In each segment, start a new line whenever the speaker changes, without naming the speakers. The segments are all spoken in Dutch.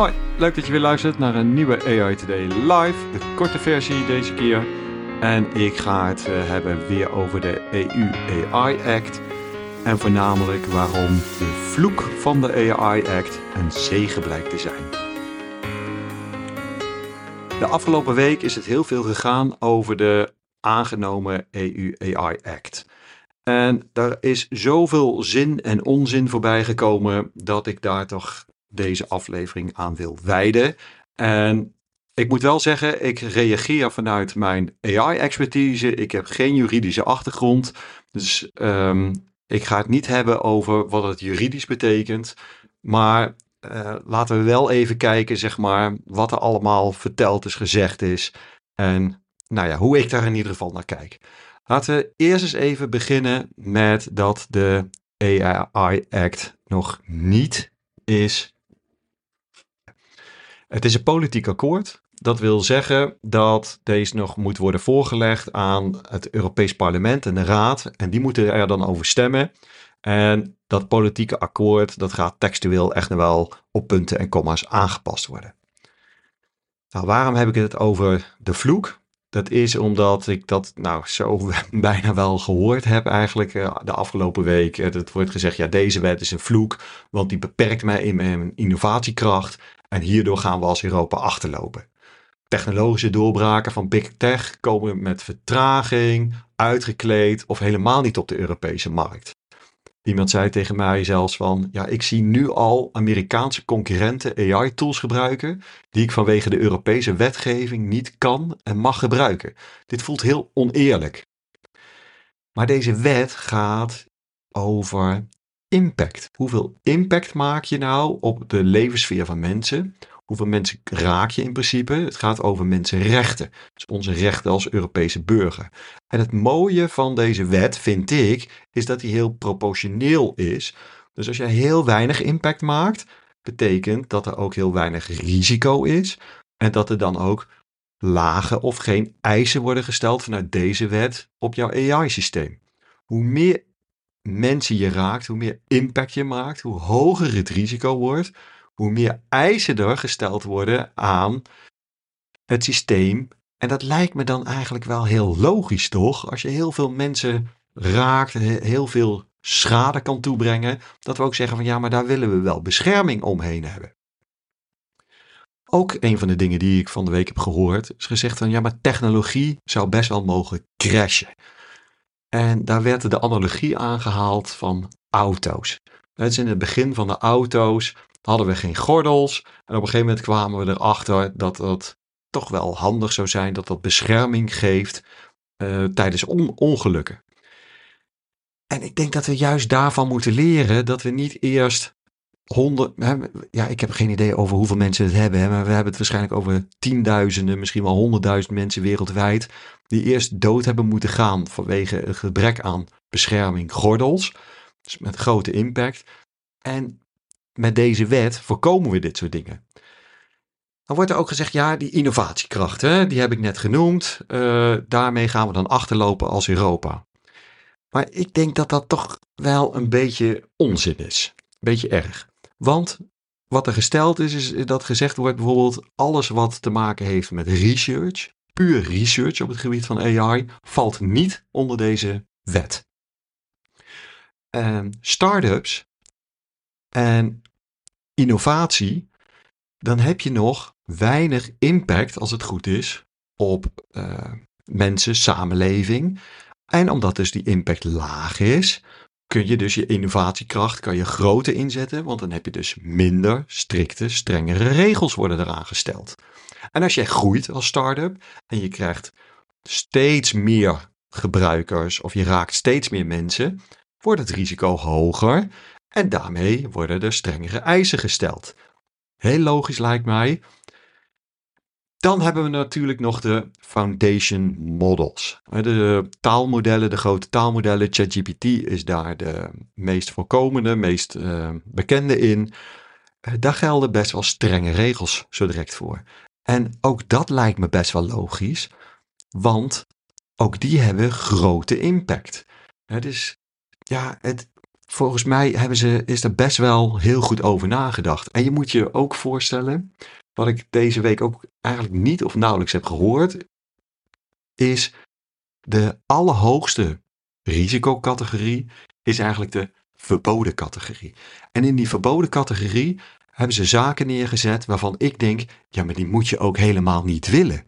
Hoi, leuk dat je weer luistert naar een nieuwe AI Today live, de korte versie deze keer. En ik ga het uh, hebben weer over de EU AI Act. En voornamelijk waarom de vloek van de AI Act een zegen blijkt te zijn. De afgelopen week is het heel veel gegaan over de aangenomen EU AI Act. En daar is zoveel zin en onzin voorbij gekomen dat ik daar toch deze aflevering aan wil wijden. En ik moet wel zeggen, ik reageer vanuit mijn AI-expertise. Ik heb geen juridische achtergrond. Dus um, ik ga het niet hebben over wat het juridisch betekent. Maar uh, laten we wel even kijken, zeg maar, wat er allemaal verteld is, gezegd is. En nou ja, hoe ik daar in ieder geval naar kijk. Laten we eerst eens even beginnen met dat de AI Act nog niet is het is een politiek akkoord. Dat wil zeggen dat deze nog moet worden voorgelegd aan het Europees Parlement en de Raad. En die moeten er dan over stemmen. En dat politieke akkoord, dat gaat textueel echt nog wel op punten en komma's aangepast worden. Nou, waarom heb ik het over de vloek? Dat is omdat ik dat nou zo bijna wel gehoord heb eigenlijk eh, de afgelopen week. Het wordt gezegd, ja deze wet is een vloek, want die beperkt mij in mijn innovatiekracht. En hierdoor gaan we als Europa achterlopen. Technologische doorbraken van big tech komen met vertraging, uitgekleed of helemaal niet op de Europese markt. Iemand zei tegen mij zelfs van, ja, ik zie nu al Amerikaanse concurrenten AI-tools gebruiken die ik vanwege de Europese wetgeving niet kan en mag gebruiken. Dit voelt heel oneerlijk. Maar deze wet gaat over impact. Hoeveel impact maak je nou op de levenssfeer van mensen? Hoeveel mensen raak je in principe? Het gaat over mensenrechten. Dus onze rechten als Europese burger. En het mooie van deze wet, vind ik, is dat die heel proportioneel is. Dus als je heel weinig impact maakt, betekent dat er ook heel weinig risico is. En dat er dan ook lage of geen eisen worden gesteld vanuit deze wet op jouw AI-systeem. Hoe meer mensen je raakt, hoe meer impact je maakt, hoe hoger het risico wordt, hoe meer eisen er gesteld worden aan het systeem. En dat lijkt me dan eigenlijk wel heel logisch, toch? Als je heel veel mensen raakt, heel veel schade kan toebrengen, dat we ook zeggen van ja, maar daar willen we wel bescherming omheen hebben. Ook een van de dingen die ik van de week heb gehoord, is gezegd van ja, maar technologie zou best wel mogen crashen. En daar werd de analogie aangehaald van auto's. Is in het begin van de auto's hadden we geen gordels. En op een gegeven moment kwamen we erachter dat het toch wel handig zou zijn dat dat bescherming geeft uh, tijdens ongelukken. En ik denk dat we juist daarvan moeten leren dat we niet eerst honderd, ja, ik heb geen idee over hoeveel mensen het hebben, maar we hebben het waarschijnlijk over tienduizenden, misschien wel honderdduizend mensen wereldwijd, die eerst dood hebben moeten gaan vanwege een gebrek aan bescherming gordels, dus met grote impact. En met deze wet voorkomen we dit soort dingen. Dan wordt er ook gezegd, ja, die innovatiekracht, hè, die heb ik net genoemd, uh, daarmee gaan we dan achterlopen als Europa. Maar ik denk dat dat toch wel een beetje onzin is. Beetje erg. Want wat er gesteld is, is dat gezegd wordt bijvoorbeeld alles wat te maken heeft met research, puur research op het gebied van AI, valt niet onder deze wet. Um, startups en innovatie, dan heb je nog weinig impact, als het goed is, op uh, mensen, samenleving. En omdat dus die impact laag is, kun je dus je innovatiekracht kan je groter inzetten, want dan heb je dus minder strikte, strengere regels worden eraan gesteld. En als jij groeit als start-up en je krijgt steeds meer gebruikers of je raakt steeds meer mensen, wordt het risico hoger en daarmee worden er strengere eisen gesteld. Heel logisch lijkt mij. Dan hebben we natuurlijk nog de foundation models. De taalmodellen, de grote taalmodellen. ChatGPT is daar de meest voorkomende, meest uh, bekende in. Uh, daar gelden best wel strenge regels zo direct voor. En ook dat lijkt me best wel logisch, want ook die hebben grote impact. dus ja, het, volgens mij hebben ze, is er best wel heel goed over nagedacht. En je moet je ook voorstellen, wat ik deze week ook eigenlijk niet of nauwelijks heb gehoord, is de allerhoogste risicocategorie is eigenlijk de verboden categorie. En in die verboden categorie hebben ze zaken neergezet waarvan ik denk, ja, maar die moet je ook helemaal niet willen.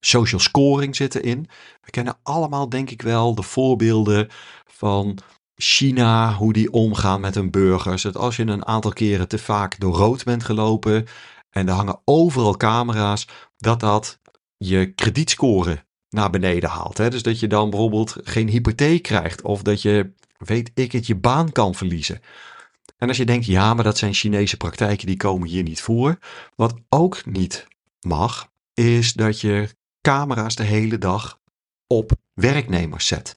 Social scoring zit erin. We kennen allemaal, denk ik wel, de voorbeelden van China, hoe die omgaan met hun burgers. Dat als je een aantal keren te vaak door rood bent gelopen en er hangen overal camera's, dat dat je kredietscore naar beneden haalt. Hè? Dus dat je dan bijvoorbeeld geen hypotheek krijgt of dat je, weet ik het, je baan kan verliezen. En als je denkt, ja, maar dat zijn Chinese praktijken, die komen hier niet voor. Wat ook niet mag, is dat je camera's de hele dag op werknemers zet.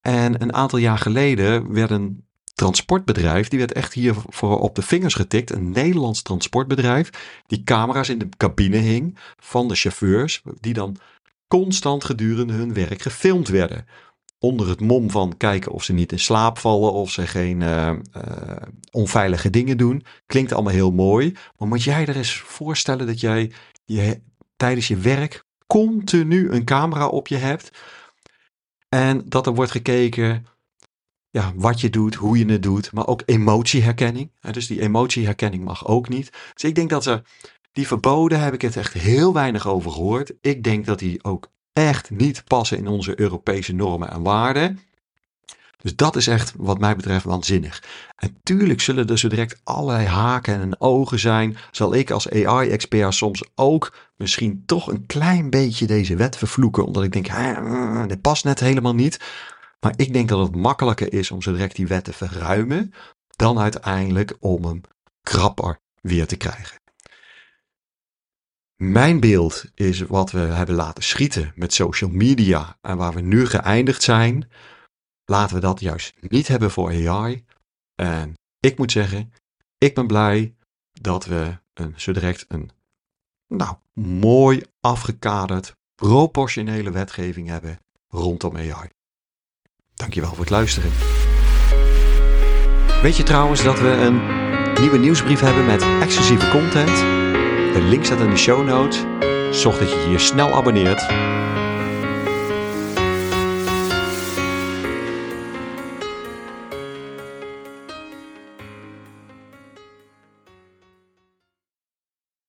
En een aantal jaar geleden werd een transportbedrijf, die werd echt hier voor op de vingers getikt. Een Nederlands transportbedrijf, die camera's in de cabine hing van de chauffeurs, die dan constant gedurende hun werk gefilmd werden. Onder het mom van kijken of ze niet in slaap vallen, of ze geen uh, uh, onveilige dingen doen. Klinkt allemaal heel mooi. Maar moet jij er eens voorstellen dat jij tijdens je werk continu een camera op je hebt. En dat er wordt gekeken ja, wat je doet, hoe je het doet, maar ook emotieherkenning. Dus die emotieherkenning mag ook niet. Dus ik denk dat ze, die verboden heb ik het echt heel weinig over gehoord. Ik denk dat die ook echt niet passen in onze Europese normen en waarden. Dus dat is echt, wat mij betreft, waanzinnig. En tuurlijk zullen er zo direct allerlei haken en ogen zijn. Zal ik als AI-expert soms ook misschien toch een klein beetje deze wet vervloeken. Omdat ik denk, dit past net helemaal niet. Maar ik denk dat het makkelijker is om zo direct die wet te verruimen. Dan uiteindelijk om hem krapper weer te krijgen. Mijn beeld is wat we hebben laten schieten met social media en waar we nu geëindigd zijn. Laten we dat juist niet hebben voor AI. En ik moet zeggen, ik ben blij dat we een, zo direct een nou, mooi afgekaderd, proportionele wetgeving hebben rondom AI. Dankjewel voor het luisteren. Weet je trouwens dat we een nieuwe nieuwsbrief hebben met exclusieve content? De link staat in de show notes. Zorg dat je je snel abonneert